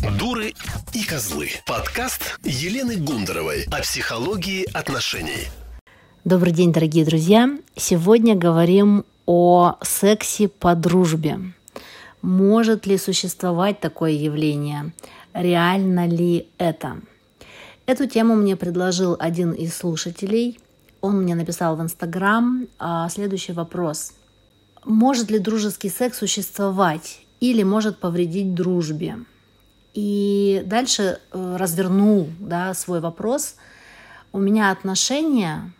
Дуры и козлы. Подкаст Елены Гундаровой о психологии отношений. Добрый день, дорогие друзья. Сегодня говорим о сексе по дружбе. Может ли существовать такое явление? Реально ли это? Эту тему мне предложил один из слушателей. Он мне написал в Инстаграм а, следующий вопрос. Может ли дружеский секс существовать или может повредить дружбе? И дальше э, развернул да, свой вопрос. У меня отношения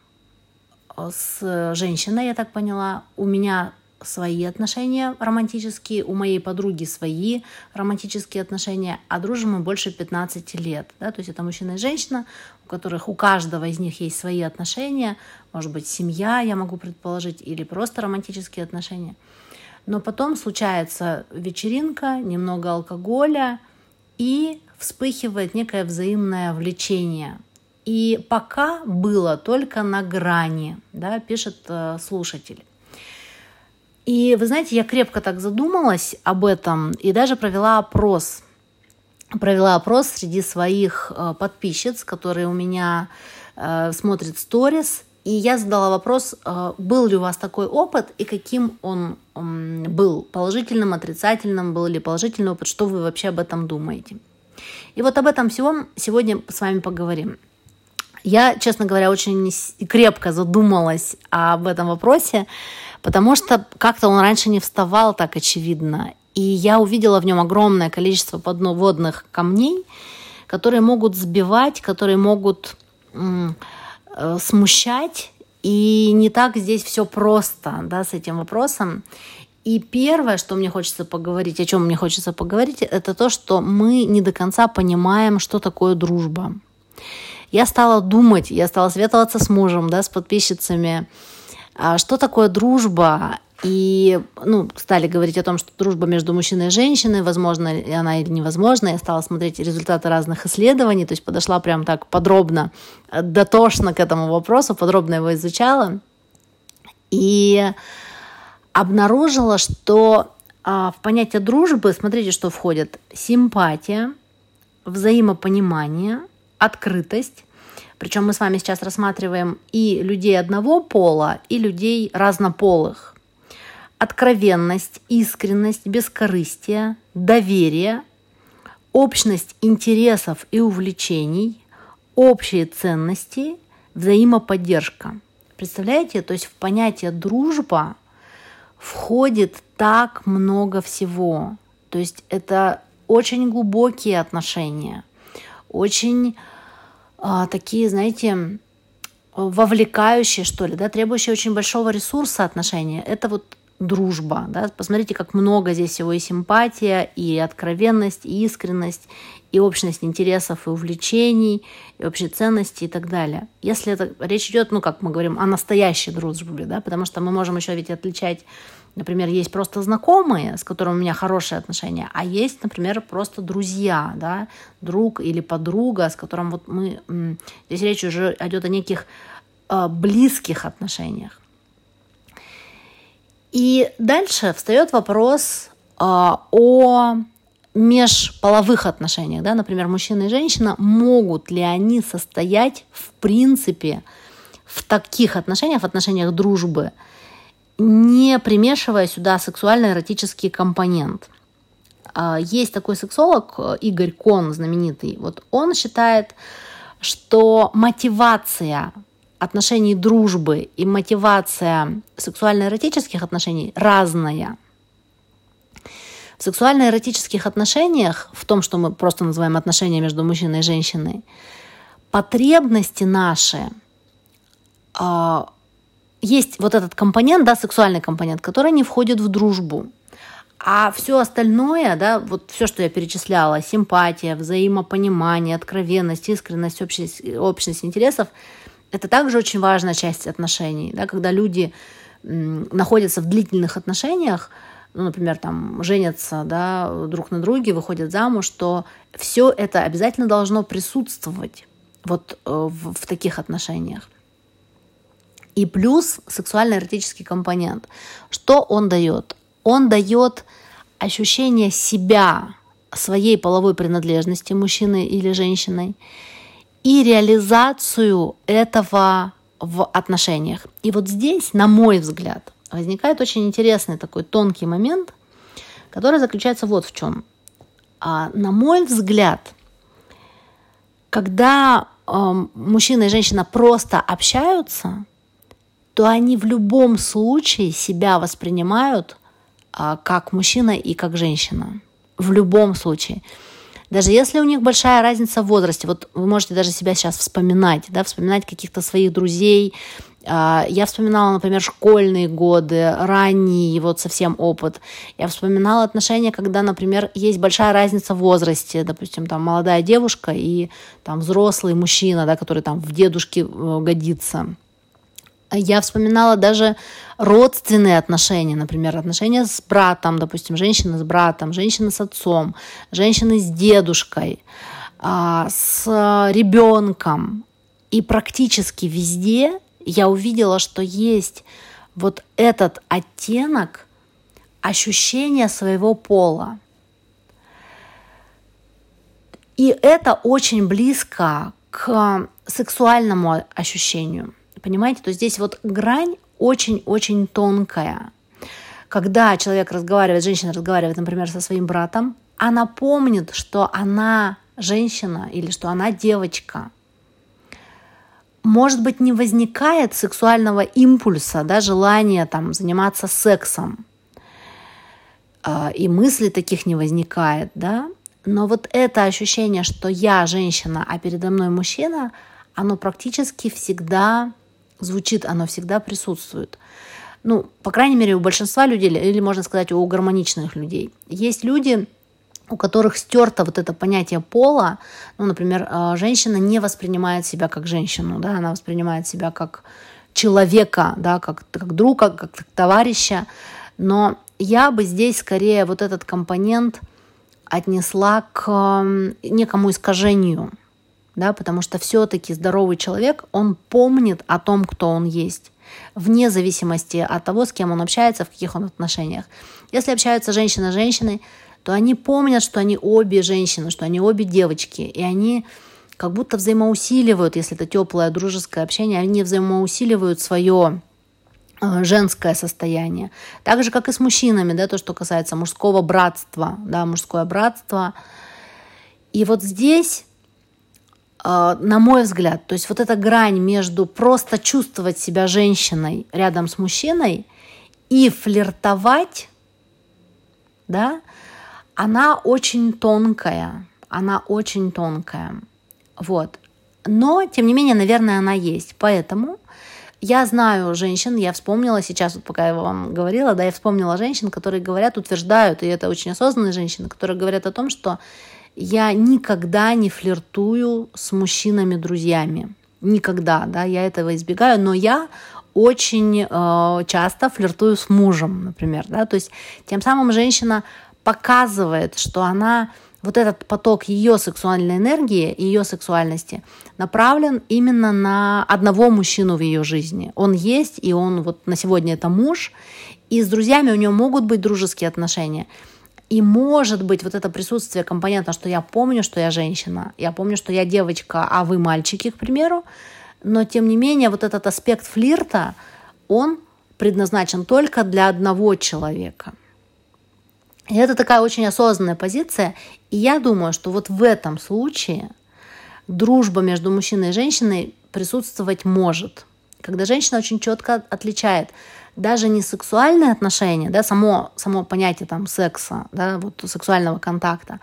э, с женщиной, я так поняла, у меня свои отношения романтические, у моей подруги свои романтические отношения, а дружим мы больше 15 лет. Да? То есть это мужчина и женщина, у которых у каждого из них есть свои отношения, может быть, семья, я могу предположить, или просто романтические отношения. Но потом случается вечеринка, немного алкоголя, и вспыхивает некое взаимное влечение. И пока было только на грани, да, пишет э, слушатель. И вы знаете, я крепко так задумалась об этом и даже провела опрос. Провела опрос среди своих э, подписчиц, которые у меня э, смотрят сторис. И я задала вопрос, э, был ли у вас такой опыт и каким он был, положительным, отрицательным, был ли положительный опыт, что вы вообще об этом думаете. И вот об этом всем сегодня с вами поговорим. Я, честно говоря, очень крепко задумалась об этом вопросе, потому что как-то он раньше не вставал так очевидно. И я увидела в нем огромное количество подводных камней, которые могут сбивать, которые могут э, смущать. И не так здесь все просто да, с этим вопросом. И первое, что мне хочется поговорить, о чем мне хочется поговорить, это то, что мы не до конца понимаем, что такое дружба. Я стала думать, я стала световаться с мужем, да, с подписчицами, что такое дружба, и ну, стали говорить о том, что дружба между мужчиной и женщиной, возможно она или невозможна. Я стала смотреть результаты разных исследований, то есть подошла прям так подробно, дотошно к этому вопросу, подробно его изучала. И обнаружила, что а, в понятие дружбы, смотрите, что входит. Симпатия, взаимопонимание, открытость, причем мы с вами сейчас рассматриваем и людей одного пола, и людей разнополых. Откровенность, искренность, бескорыстие, доверие, общность интересов и увлечений, общие ценности, взаимоподдержка. Представляете, то есть в понятие дружба входит так много всего. То есть это очень глубокие отношения, очень а, такие, знаете, вовлекающие, что ли, да, требующие очень большого ресурса отношения. Это вот дружба. Да? Посмотрите, как много здесь всего и симпатия, и откровенность, и искренность, и общность интересов и увлечений, и общие ценности и так далее. Если это речь идет, ну, как мы говорим, о настоящей дружбе, да, потому что мы можем еще ведь отличать Например, есть просто знакомые, с которыми у меня хорошие отношения, а есть, например, просто друзья, да, друг или подруга, с которым вот мы... Здесь речь уже идет о неких э, близких отношениях. И дальше встает вопрос э, о межполовых отношениях, да, например, мужчина и женщина, могут ли они состоять в принципе в таких отношениях, в отношениях дружбы, не примешивая сюда сексуально-эротический компонент. А, есть такой сексолог э, Игорь Кон, знаменитый. Вот он считает, что мотивация отношений дружбы и мотивация сексуально-эротических отношений разная. В сексуально-эротических отношениях, в том, что мы просто называем отношения между мужчиной и женщиной, потребности наши а, есть вот этот компонент, да, сексуальный компонент, который не входит в дружбу. А все остальное, да, вот все, что я перечисляла, симпатия, взаимопонимание, откровенность, искренность, общность, общность интересов, это также очень важная часть отношений. Да, когда люди находятся в длительных отношениях, ну, например, там женятся да, друг на друге, выходят замуж, что все это обязательно должно присутствовать вот э, в, в таких отношениях. И плюс сексуально-эротический компонент. Что он дает? Он дает ощущение себя своей половой принадлежности мужчины или женщиной и реализацию этого в отношениях. И вот здесь, на мой взгляд, возникает очень интересный такой тонкий момент, который заключается вот в чем. А, на мой взгляд, когда э, мужчина и женщина просто общаются, то они в любом случае себя воспринимают э, как мужчина и как женщина. В любом случае. Даже если у них большая разница в возрасте, вот вы можете даже себя сейчас вспоминать, да, вспоминать каких-то своих друзей, а, я вспоминала, например, школьные годы, ранний вот совсем опыт. Я вспоминала отношения, когда, например, есть большая разница в возрасте. Допустим, там молодая девушка и там взрослый мужчина, да, который там в дедушке э, годится. Я вспоминала даже родственные отношения, например, отношения с братом, допустим, женщина с братом, женщина с отцом, женщина с дедушкой, а, с ребенком. И практически везде я увидела, что есть вот этот оттенок ощущения своего пола. И это очень близко к сексуальному ощущению. Понимаете, то здесь вот грань очень-очень тонкая. Когда человек разговаривает, женщина разговаривает, например, со своим братом, она помнит, что она женщина или что она девочка – может быть, не возникает сексуального импульса, да, желания там, заниматься сексом, а, и мысли таких не возникает, да, но вот это ощущение, что я женщина, а передо мной мужчина, оно практически всегда звучит, оно всегда присутствует. Ну, по крайней мере, у большинства людей, или можно сказать, у гармоничных людей. Есть люди, у которых стерто вот это понятие пола, ну, например, э, женщина не воспринимает себя как женщину, да, она воспринимает себя как человека, да, как, как друга, как, как товарища, но я бы здесь скорее вот этот компонент отнесла к некому искажению, да, потому что все-таки здоровый человек, он помнит о том, кто он есть, вне зависимости от того, с кем он общается, в каких он отношениях. Если общаются женщина с женщиной, то они помнят, что они обе женщины, что они обе девочки, и они как будто взаимоусиливают, если это теплое дружеское общение, они взаимоусиливают свое э, женское состояние. Так же, как и с мужчинами, да, то, что касается мужского братства, да, мужское братство. И вот здесь, на мой взгляд, то есть вот эта грань между просто чувствовать себя женщиной рядом с мужчиной и флиртовать, да, она очень тонкая, она очень тонкая. Вот. Но, тем не менее, наверное, она есть. Поэтому я знаю женщин, я вспомнила сейчас, вот пока я вам говорила, да, я вспомнила женщин, которые говорят, утверждают, и это очень осознанные женщины, которые говорят о том, что я никогда не флиртую с мужчинами-друзьями. Никогда, да, я этого избегаю, но я очень э, часто флиртую с мужем, например, да, то есть тем самым женщина показывает, что она вот этот поток ее сексуальной энергии, ее сексуальности направлен именно на одного мужчину в ее жизни. Он есть, и он вот на сегодня это муж, и с друзьями у нее могут быть дружеские отношения. И может быть вот это присутствие компонента, что я помню, что я женщина, я помню, что я девочка, а вы мальчики, к примеру, но тем не менее вот этот аспект флирта, он предназначен только для одного человека – и это такая очень осознанная позиция. И я думаю, что вот в этом случае дружба между мужчиной и женщиной присутствовать может. Когда женщина очень четко отличает даже не сексуальные отношения, да, само, само понятие там секса, да, вот сексуального контакта,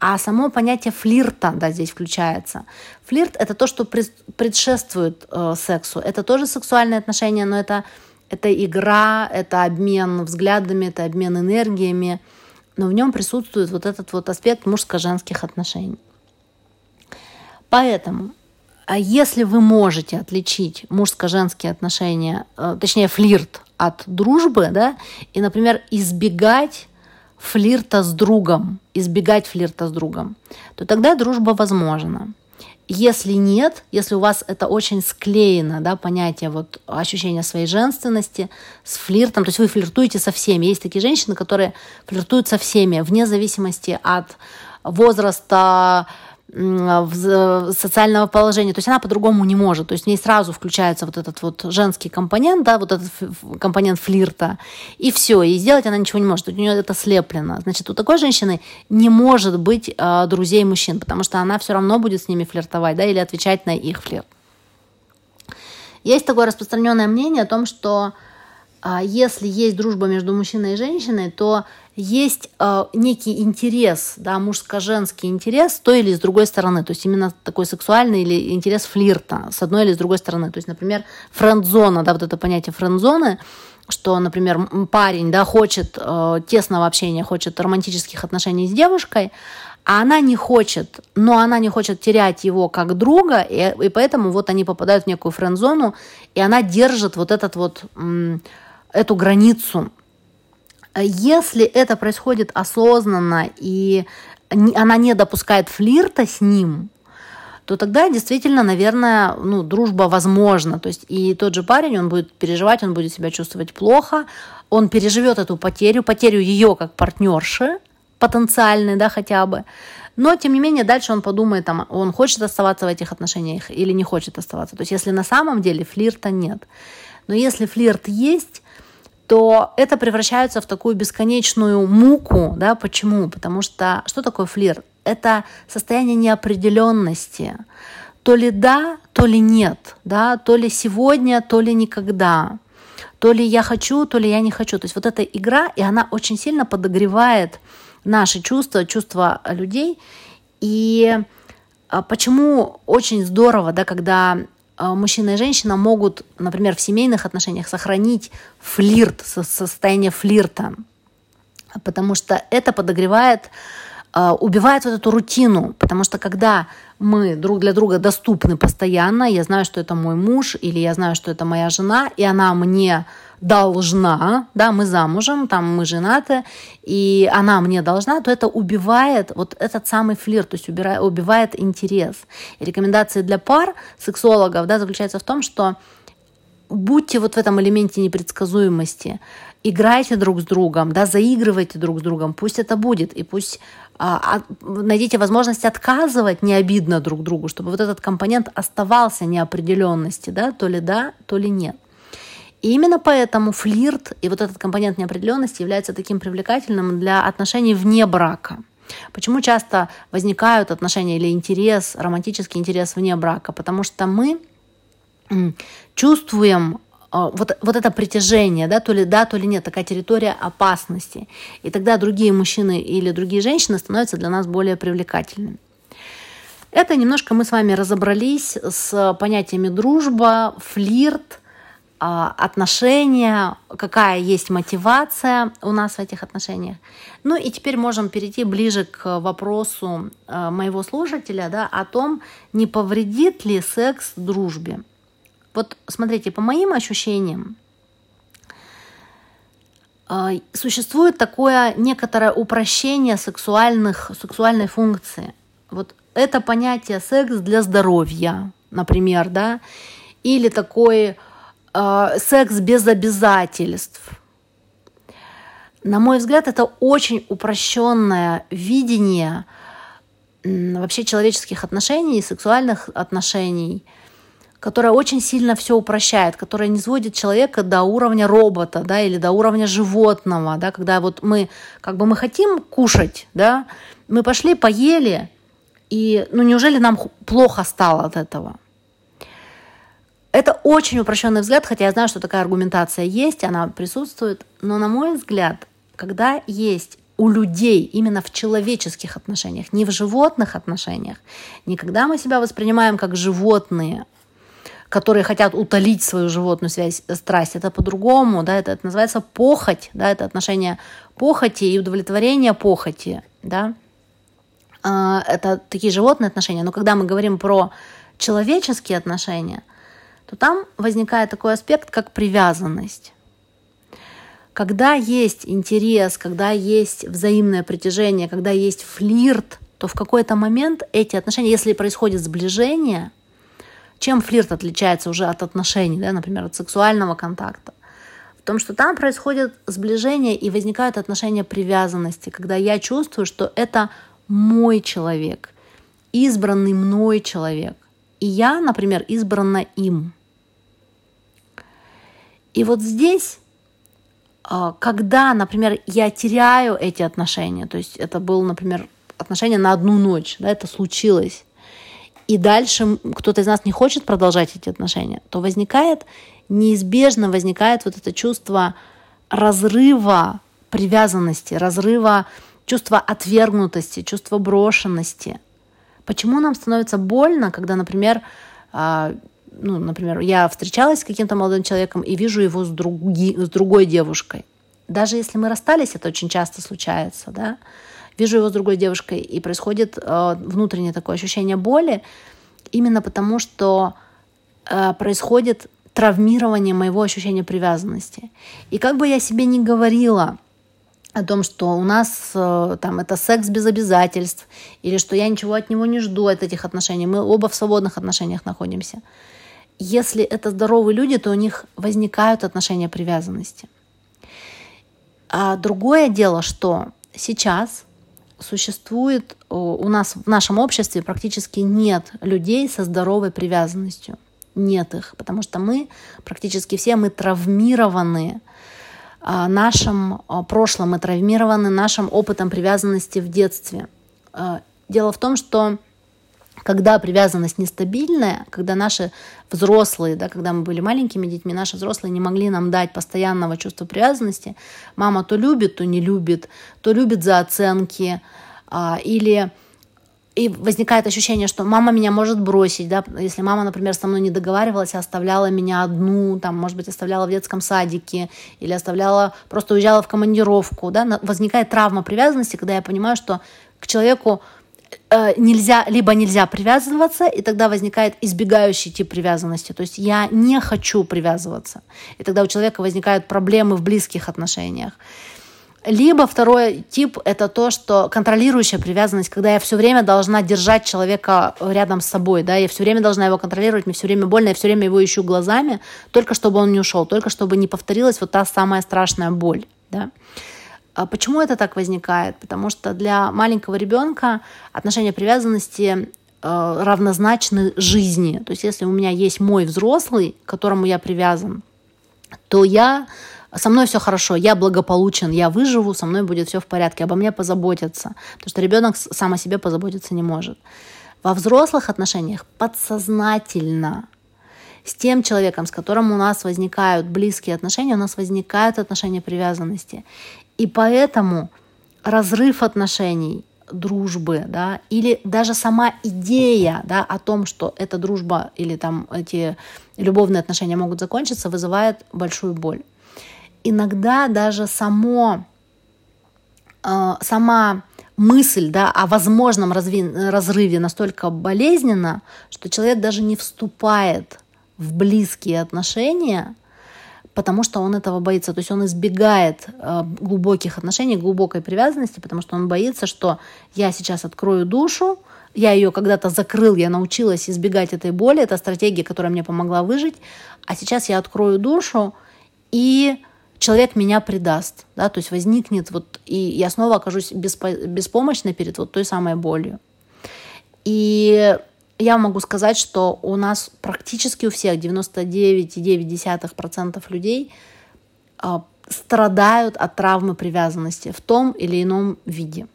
а само понятие флирта, да, здесь включается. Флирт – это то, что предшествует э, сексу. Это тоже сексуальные отношения, но это, это игра, это обмен взглядами, это обмен энергиями – но в нем присутствует вот этот вот аспект мужско-женских отношений. Поэтому, а если вы можете отличить мужско-женские отношения, э, точнее флирт от дружбы, да, и, например, избегать флирта с другом, избегать флирта с другом, то тогда дружба возможна. Если нет, если у вас это очень склеено, да, понятие вот ощущения своей женственности с флиртом, то есть вы флиртуете со всеми. Есть такие женщины, которые флиртуют со всеми, вне зависимости от возраста, социального положения. То есть она по-другому не может. То есть в ней сразу включается вот этот вот женский компонент, да, вот этот компонент флирта, и все. И сделать она ничего не может. У нее это слеплено. Значит, у такой женщины не может быть э, друзей мужчин, потому что она все равно будет с ними флиртовать, да, или отвечать на их флирт. Есть такое распространенное мнение о том, что если есть дружба между мужчиной и женщиной, то есть э, некий интерес, да, мужско-женский интерес с той или с другой стороны, то есть именно такой сексуальный или интерес флирта с одной или с другой стороны. То есть, например, френд-зона, да, вот это понятие френд-зоны, что, например, парень, да, хочет э, тесного общения, хочет романтических отношений с девушкой, а она не хочет, но она не хочет терять его как друга, и, и поэтому вот они попадают в некую френд-зону, и она держит вот этот вот, эту границу если это происходит осознанно и она не допускает флирта с ним, то тогда действительно, наверное, ну, дружба возможна. То есть и тот же парень, он будет переживать, он будет себя чувствовать плохо, он переживет эту потерю, потерю ее как партнерши, потенциальной, да, хотя бы. Но, тем не менее, дальше он подумает, там, он хочет оставаться в этих отношениях или не хочет оставаться. То есть если на самом деле флирта нет. Но если флирт есть, то это превращается в такую бесконечную муку. Да? Почему? Потому что что такое флирт? Это состояние неопределенности. То ли да, то ли нет. Да? То ли сегодня, то ли никогда. То ли я хочу, то ли я не хочу. То есть вот эта игра, и она очень сильно подогревает наши чувства, чувства людей. И а, почему очень здорово, да, когда мужчина и женщина могут, например, в семейных отношениях сохранить флирт, состояние флирта, потому что это подогревает, убивает вот эту рутину, потому что когда мы друг для друга доступны постоянно, я знаю, что это мой муж, или я знаю, что это моя жена, и она мне должна, да, мы замужем, там мы женаты, и она мне должна, то это убивает вот этот самый флирт, то есть убирает, убивает интерес. И рекомендации для пар сексологов, да, заключаются в том, что будьте вот в этом элементе непредсказуемости, играйте друг с другом, да, заигрывайте друг с другом, пусть это будет, и пусть а, а, найдите возможность отказывать не обидно друг другу, чтобы вот этот компонент оставался неопределенности, да, то ли да, то ли нет. И именно поэтому флирт и вот этот компонент неопределенности является таким привлекательным для отношений вне брака. Почему часто возникают отношения или интерес, романтический интерес вне брака? Потому что мы чувствуем вот, вот это притяжение, да, то ли да, то ли нет, такая территория опасности. И тогда другие мужчины или другие женщины становятся для нас более привлекательными. Это немножко мы с вами разобрались с понятиями дружба, флирт – а, отношения, какая есть мотивация у нас в этих отношениях. Ну и теперь можем перейти ближе к вопросу э, моего слушателя да, о том, не повредит ли секс дружбе. Вот смотрите, по моим ощущениям, э, существует такое некоторое упрощение сексуальных, сексуальной функции. Вот это понятие секс для здоровья, например, да, или такой э, секс без обязательств. На мой взгляд, это очень упрощенное видение вообще человеческих отношений, сексуальных отношений, которое очень сильно все упрощает, которое не сводит человека до уровня робота, да, или до уровня животного, да, когда вот мы, как бы мы хотим кушать, да, мы пошли, поели, и, ну, неужели нам плохо стало от этого? Это очень упрощенный взгляд, хотя я знаю, что такая аргументация есть, она присутствует. Но на мой взгляд, когда есть у людей именно в человеческих отношениях, не в животных отношениях, не когда мы себя воспринимаем как животные, которые хотят утолить свою животную связь, страсть, это по-другому, да, это, это называется похоть, да, это отношение похоти и удовлетворения похоти, да, а, это такие животные отношения, но когда мы говорим про человеческие отношения – то там возникает такой аспект, как привязанность. Когда есть интерес, когда есть взаимное притяжение, когда есть флирт, то в какой-то момент эти отношения, если происходит сближение, чем флирт отличается уже от отношений, да, например, от сексуального контакта? В том, что там происходит сближение и возникают отношения привязанности, когда я чувствую, что это мой человек, избранный мной человек. И я, например, избрана им. И вот здесь, а, когда, например, я теряю эти отношения, то есть это был, например, отношения на одну ночь, да, это случилось, и дальше кто-то из нас не хочет продолжать эти отношения, то возникает, неизбежно возникает вот это чувство разрыва привязанности, разрыва чувства отвергнутости, чувства брошенности. Почему нам становится больно, когда, например, а, ну, например, я встречалась с каким-то молодым человеком и вижу его с, други, с другой девушкой. Даже если мы расстались, это очень часто случается, да, вижу его с другой девушкой, и происходит э, внутреннее такое ощущение боли, именно потому что э, происходит травмирование моего ощущения привязанности. И как бы я себе не говорила о том, что у нас э, там это секс без обязательств, или что я ничего от него не жду от этих отношений, мы оба в свободных отношениях находимся. Если это здоровые люди, то у них возникают отношения привязанности. А другое дело, что сейчас существует у нас в нашем обществе практически нет людей со здоровой привязанностью. Нет их, потому что мы практически все мы травмированы а, нашим а, прошлым, мы травмированы нашим опытом привязанности в детстве. А, дело в том, что когда привязанность нестабильная, когда наши взрослые, да, когда мы были маленькими детьми, наши взрослые не могли нам дать постоянного чувства привязанности, мама то любит, то не любит, то любит за оценки, а, или и возникает ощущение, что мама меня может бросить, да, если мама, например, со мной не договаривалась, оставляла меня одну, там, может быть, оставляла в детском садике или оставляла, просто уезжала в командировку, да, возникает травма привязанности, когда я понимаю, что к человеку нельзя, либо нельзя привязываться, и тогда возникает избегающий тип привязанности. То есть я не хочу привязываться. И тогда у человека возникают проблемы в близких отношениях. Либо второй тип – это то, что контролирующая привязанность, когда я все время должна держать человека рядом с собой, да, я все время должна его контролировать, мне все время больно, я все время его ищу глазами, только чтобы он не ушел, только чтобы не повторилась вот та самая страшная боль, да. А почему это так возникает? Потому что для маленького ребенка отношения привязанности э, равнозначны жизни. То есть если у меня есть мой взрослый, к которому я привязан, то я со мной все хорошо, я благополучен, я выживу, со мной будет все в порядке, обо мне позаботятся. Потому что ребенок сам о себе позаботиться не может. Во взрослых отношениях подсознательно с тем человеком, с которым у нас возникают близкие отношения, у нас возникают отношения привязанности. И поэтому разрыв отношений, дружбы, да, или даже сама идея, да, о том, что эта дружба или там эти любовные отношения могут закончиться, вызывает большую боль. Иногда даже само, э, сама мысль да, о возможном разви- разрыве настолько болезненна, что человек даже не вступает в близкие отношения, потому что он этого боится. То есть он избегает э, глубоких отношений, глубокой привязанности, потому что он боится, что я сейчас открою душу, я ее когда-то закрыл, я научилась избегать этой боли, это стратегия, которая мне помогла выжить, а сейчас я открою душу и человек меня предаст, да, то есть возникнет вот, и я снова окажусь беспо- беспомощной перед вот той самой болью. И я могу сказать, что у нас практически у всех 99,9% людей а, страдают от травмы привязанности в том или ином виде.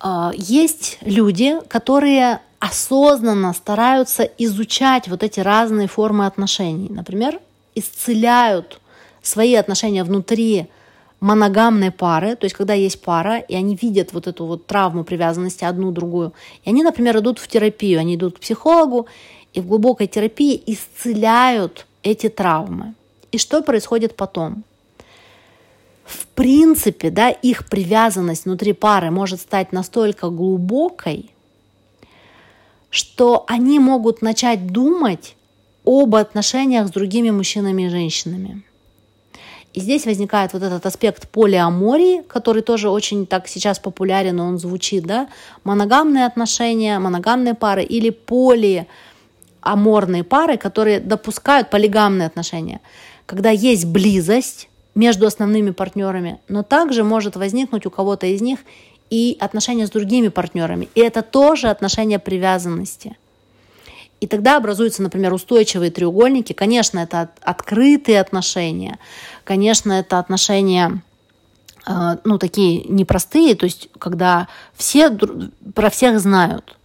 А, есть люди, которые осознанно стараются изучать вот эти разные формы отношений. Например, исцеляют свои отношения внутри моногамной пары, то есть когда есть пара, и они видят вот эту вот травму привязанности одну другую, и они, например, идут в терапию, они идут к психологу, и в глубокой терапии исцеляют эти травмы. И что происходит потом? В принципе, да, их привязанность внутри пары может стать настолько глубокой, что они могут начать думать об отношениях с другими мужчинами и женщинами. И здесь возникает вот этот аспект полиамории, который тоже очень так сейчас популярен, он звучит, да, моногамные отношения, моногамные пары или полиаморные пары, которые допускают полигамные отношения, когда есть близость между основными партнерами, но также может возникнуть у кого-то из них и отношения с другими партнерами. И это тоже отношения привязанности. И тогда образуются, например, устойчивые треугольники. Конечно, это открытые отношения. Конечно, это отношения э, ну, такие непростые, то есть когда все про всех знают.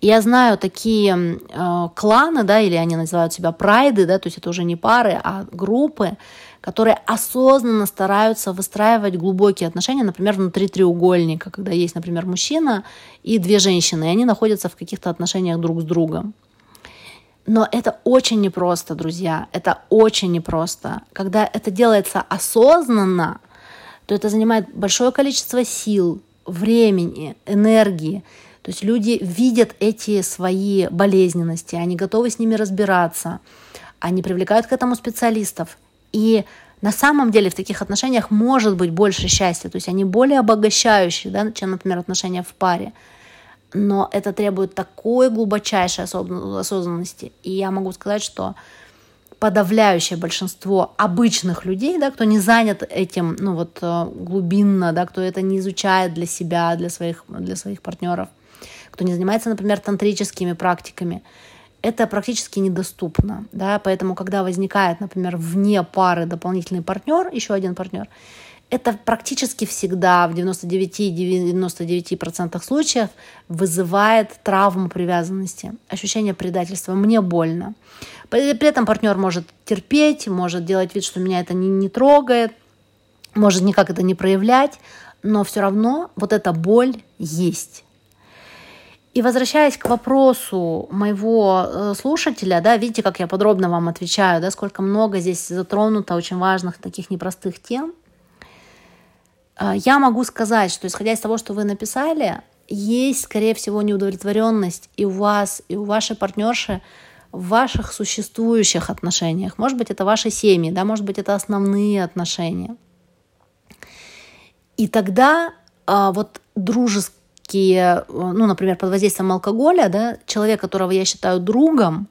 я знаю такие э, кланы, да, или они называют себя прайды, да, то есть это уже не пары, а группы, которые осознанно стараются выстраивать глубокие отношения, например, внутри треугольника, когда есть, например, мужчина и две женщины, и они находятся в каких-то отношениях друг с другом. Но это очень непросто, друзья. Это очень непросто. Когда это делается осознанно, то это занимает большое количество сил, времени, энергии. То есть люди видят эти свои болезненности, они готовы с ними разбираться, они привлекают к этому специалистов. И на самом деле в таких отношениях может быть больше счастья, то есть они более обогащающие, да, чем, например, отношения в паре но это требует такой глубочайшей осознанности. И я могу сказать, что подавляющее большинство обычных людей, да, кто не занят этим, ну вот э, глубинно, да, кто это не изучает для себя, для своих, для своих партнеров, кто не занимается, например, тантрическими практиками, это практически недоступно, да, поэтому когда возникает, например, вне пары дополнительный партнер, еще один партнер, это практически всегда в 99-99% случаев вызывает травму привязанности, ощущение предательства. Мне больно. При этом партнер может терпеть, может делать вид, что меня это не, не трогает, может никак это не проявлять, но все равно вот эта боль есть. И возвращаясь к вопросу моего э, слушателя, да, видите, как я подробно вам отвечаю, да, сколько много здесь затронуто очень важных таких непростых тем – я могу сказать, что исходя из того, что вы написали, есть, скорее всего, неудовлетворенность и у вас, и у вашей партнерши в ваших существующих отношениях. Может быть, это ваши семьи, да, может быть, это основные отношения. И тогда а, вот дружеские, ну, например, под воздействием алкоголя, да, человек, которого я считаю другом,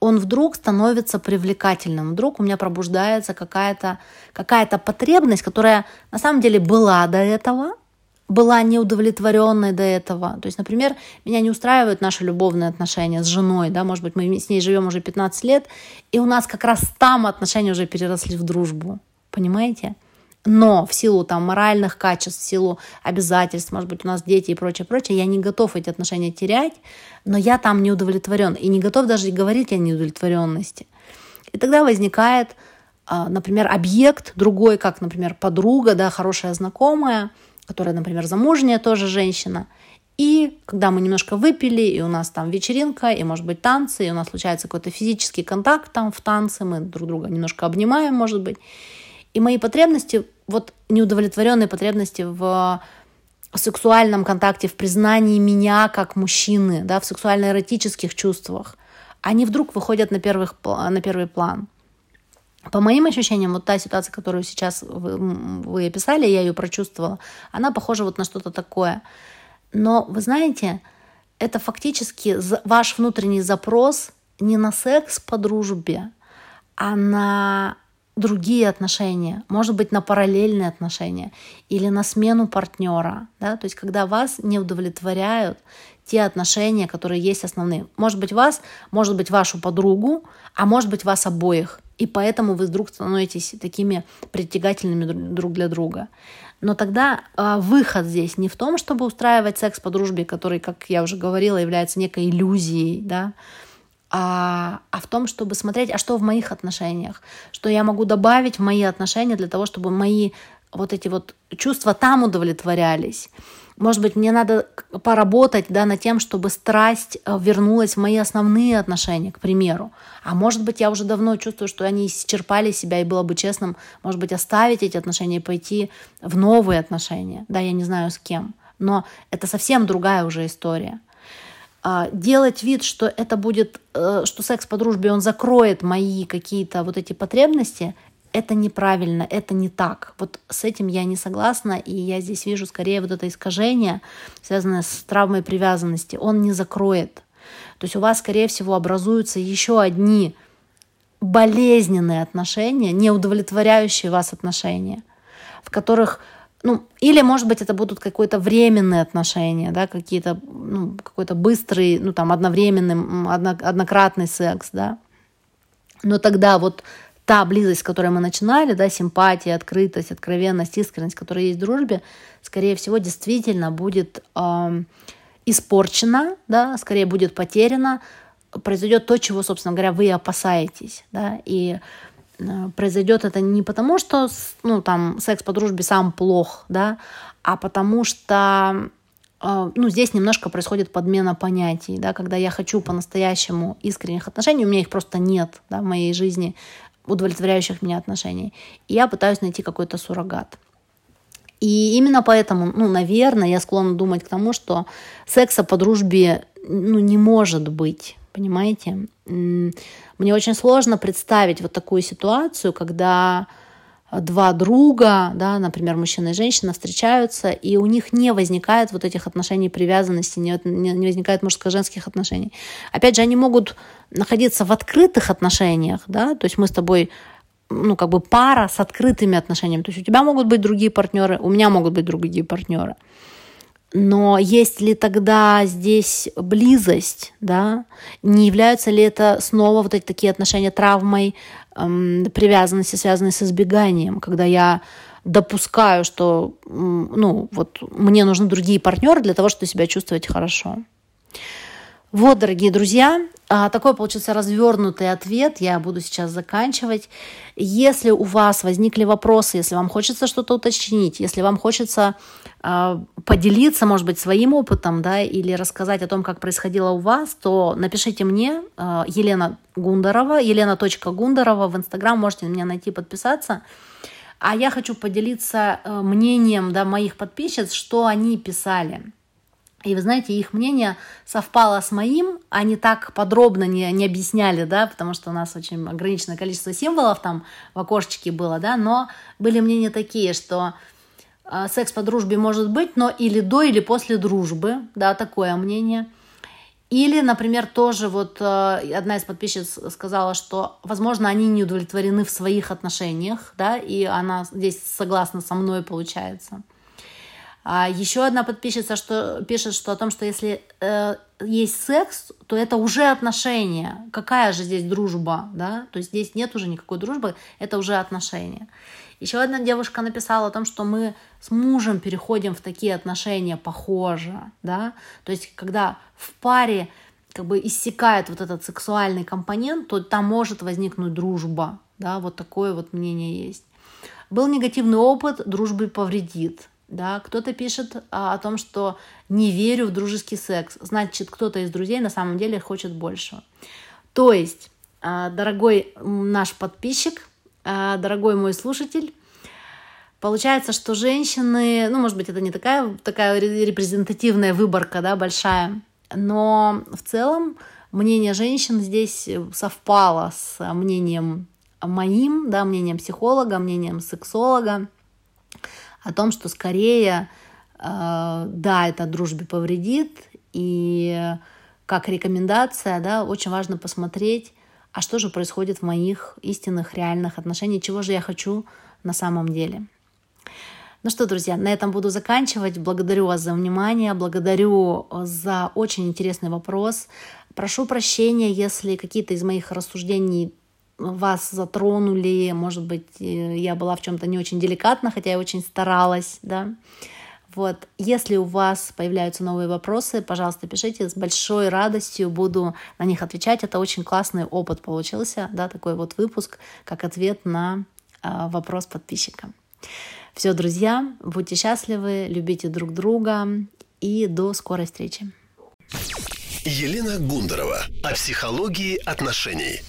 он вдруг становится привлекательным, вдруг у меня пробуждается какая-то какая потребность, которая на самом деле была до этого, была неудовлетворенной до этого. То есть, например, меня не устраивают наши любовные отношения с женой, да, может быть, мы с ней живем уже 15 лет, и у нас как раз там отношения уже переросли в дружбу. Понимаете? Но в силу там моральных качеств, в силу обязательств, может быть, у нас дети и прочее, прочее, я не готов эти отношения терять, но я там не удовлетворен. И не готов даже говорить о неудовлетворенности. И тогда возникает, а, например, объект другой, как, например, подруга, да, хорошая знакомая, которая, например, замужняя тоже женщина, и когда мы немножко выпили, и у нас там вечеринка, и, может быть, танцы, и у нас случается какой-то физический контакт там в танце, мы друг друга немножко обнимаем, может быть, и мои потребности, вот неудовлетворенные потребности в сексуальном контакте, в признании меня как мужчины, да, в сексуально-эротических чувствах, они вдруг выходят на, первых, на первый план. По моим ощущениям, вот та ситуация, которую сейчас вы, вы описали, я ее прочувствовала, она похожа вот на что-то такое. Но вы знаете, это фактически ваш внутренний запрос не на секс по дружбе, а на другие отношения, может быть, на параллельные отношения или на смену партнера, да, то есть когда вас не удовлетворяют те отношения, которые есть основные. Может быть, вас, может быть, вашу подругу, а может быть, вас обоих. И поэтому вы вдруг становитесь такими притягательными друг для друга. Но тогда э, выход здесь не в том, чтобы устраивать секс по дружбе, который, как я уже говорила, является некой иллюзией, да, а, а в том, чтобы смотреть, а что в моих отношениях, что я могу добавить в мои отношения для того, чтобы мои вот эти вот чувства там удовлетворялись. Может быть, мне надо поработать да, над тем, чтобы страсть э, вернулась в мои основные отношения, к примеру. А может быть, я уже давно чувствую, что они исчерпали себя, и было бы честным, может быть, оставить эти отношения и пойти в новые отношения. Да, я не знаю с кем. Но это совсем другая уже история. А, делать вид, что это будет, э, что секс по дружбе, он закроет мои какие-то вот эти потребности, это неправильно, это не так. Вот с этим я не согласна, и я здесь вижу скорее вот это искажение, связанное с травмой привязанности. Он не закроет. То есть у вас, скорее всего, образуются еще одни болезненные отношения, неудовлетворяющие вас отношения, в которых ну, или, может быть, это будут какие-то временные отношения, да, какие-то, ну, какой-то быстрый, ну, там, одновременный, одно, однократный секс, да. Но тогда вот та близость, с которой мы начинали, да, симпатия, открытость, откровенность, искренность, которая есть в дружбе, скорее всего, действительно будет э, испорчена, да, скорее будет потеряна, произойдет то, чего, собственно говоря, вы опасаетесь, да, и произойдет это не потому, что ну, там, секс по дружбе сам плох, да, а потому что э, ну, здесь немножко происходит подмена понятий, да, когда я хочу по-настоящему искренних отношений, у меня их просто нет да, в моей жизни, удовлетворяющих меня отношений, и я пытаюсь найти какой-то суррогат. И именно поэтому, ну, наверное, я склонна думать к тому, что секса по дружбе ну, не может быть, понимаете? Мне очень сложно представить вот такую ситуацию, когда два друга, да, например, мужчина и женщина встречаются, и у них не возникает вот этих отношений привязанности, не, не возникает мужско-женских отношений. Опять же, они могут находиться в открытых отношениях, да, то есть мы с тобой ну, как бы пара с открытыми отношениями. То есть у тебя могут быть другие партнеры, у меня могут быть другие партнеры. Но есть ли тогда здесь близость, да? Не являются ли это снова вот эти такие отношения травмой, эм, привязанности, связанные с избеганием, когда я допускаю, что ну, вот мне нужны другие партнеры для того, чтобы себя чувствовать хорошо. Вот, дорогие друзья, а, такой получился развернутый ответ. Я буду сейчас заканчивать. Если у вас возникли вопросы, если вам хочется что-то уточнить, если вам хочется э, поделиться, может быть, своим опытом, да, или рассказать о том, как происходило у вас, то напишите мне э, Елена Гундарова, елена.гундарова в Инстаграм, можете меня найти, подписаться. А я хочу поделиться э, мнением да, моих подписчиц, что они писали. И вы знаете, их мнение совпало с моим, они так подробно не, не объясняли, да, потому что у нас очень ограниченное количество символов там в окошечке было, да, но были мнения такие, что э, секс по дружбе может быть, но или до, или после дружбы, да, такое мнение. Или, например, тоже вот э, одна из подписчиц сказала, что, возможно, они не удовлетворены в своих отношениях, да, и она здесь согласна со мной, получается. А еще одна подписчица что, пишет, что о том, что если э, есть секс, то это уже отношения. Какая же здесь дружба, да? То есть здесь нет уже никакой дружбы, это уже отношения. Еще одна девушка написала о том, что мы с мужем переходим в такие отношения похоже, да? То есть когда в паре как бы иссякает вот этот сексуальный компонент, то там может возникнуть дружба, да? Вот такое вот мнение есть. Был негативный опыт, дружбы повредит. Да, кто-то пишет а, о том, что не верю в дружеский секс. Значит, кто-то из друзей на самом деле хочет большего. То есть, а, дорогой наш подписчик, а, дорогой мой слушатель, получается, что женщины, ну, может быть, это не такая, такая репрезентативная выборка, да, большая, но в целом мнение женщин здесь совпало с мнением моим, да, мнением психолога, мнением сексолога о том, что скорее, э, да, это дружбе повредит, и как рекомендация, да, очень важно посмотреть, а что же происходит в моих истинных, реальных отношениях, чего же я хочу на самом деле. Ну что, друзья, на этом буду заканчивать. Благодарю вас за внимание, благодарю за очень интересный вопрос. Прошу прощения, если какие-то из моих рассуждений вас затронули, может быть, я была в чем-то не очень деликатна, хотя я очень старалась, да. Вот, если у вас появляются новые вопросы, пожалуйста, пишите, с большой радостью буду на них отвечать. Это очень классный опыт получился, да, такой вот выпуск, как ответ на э, вопрос подписчика. Все, друзья, будьте счастливы, любите друг друга и до скорой встречи. Елена Гундарова о психологии отношений.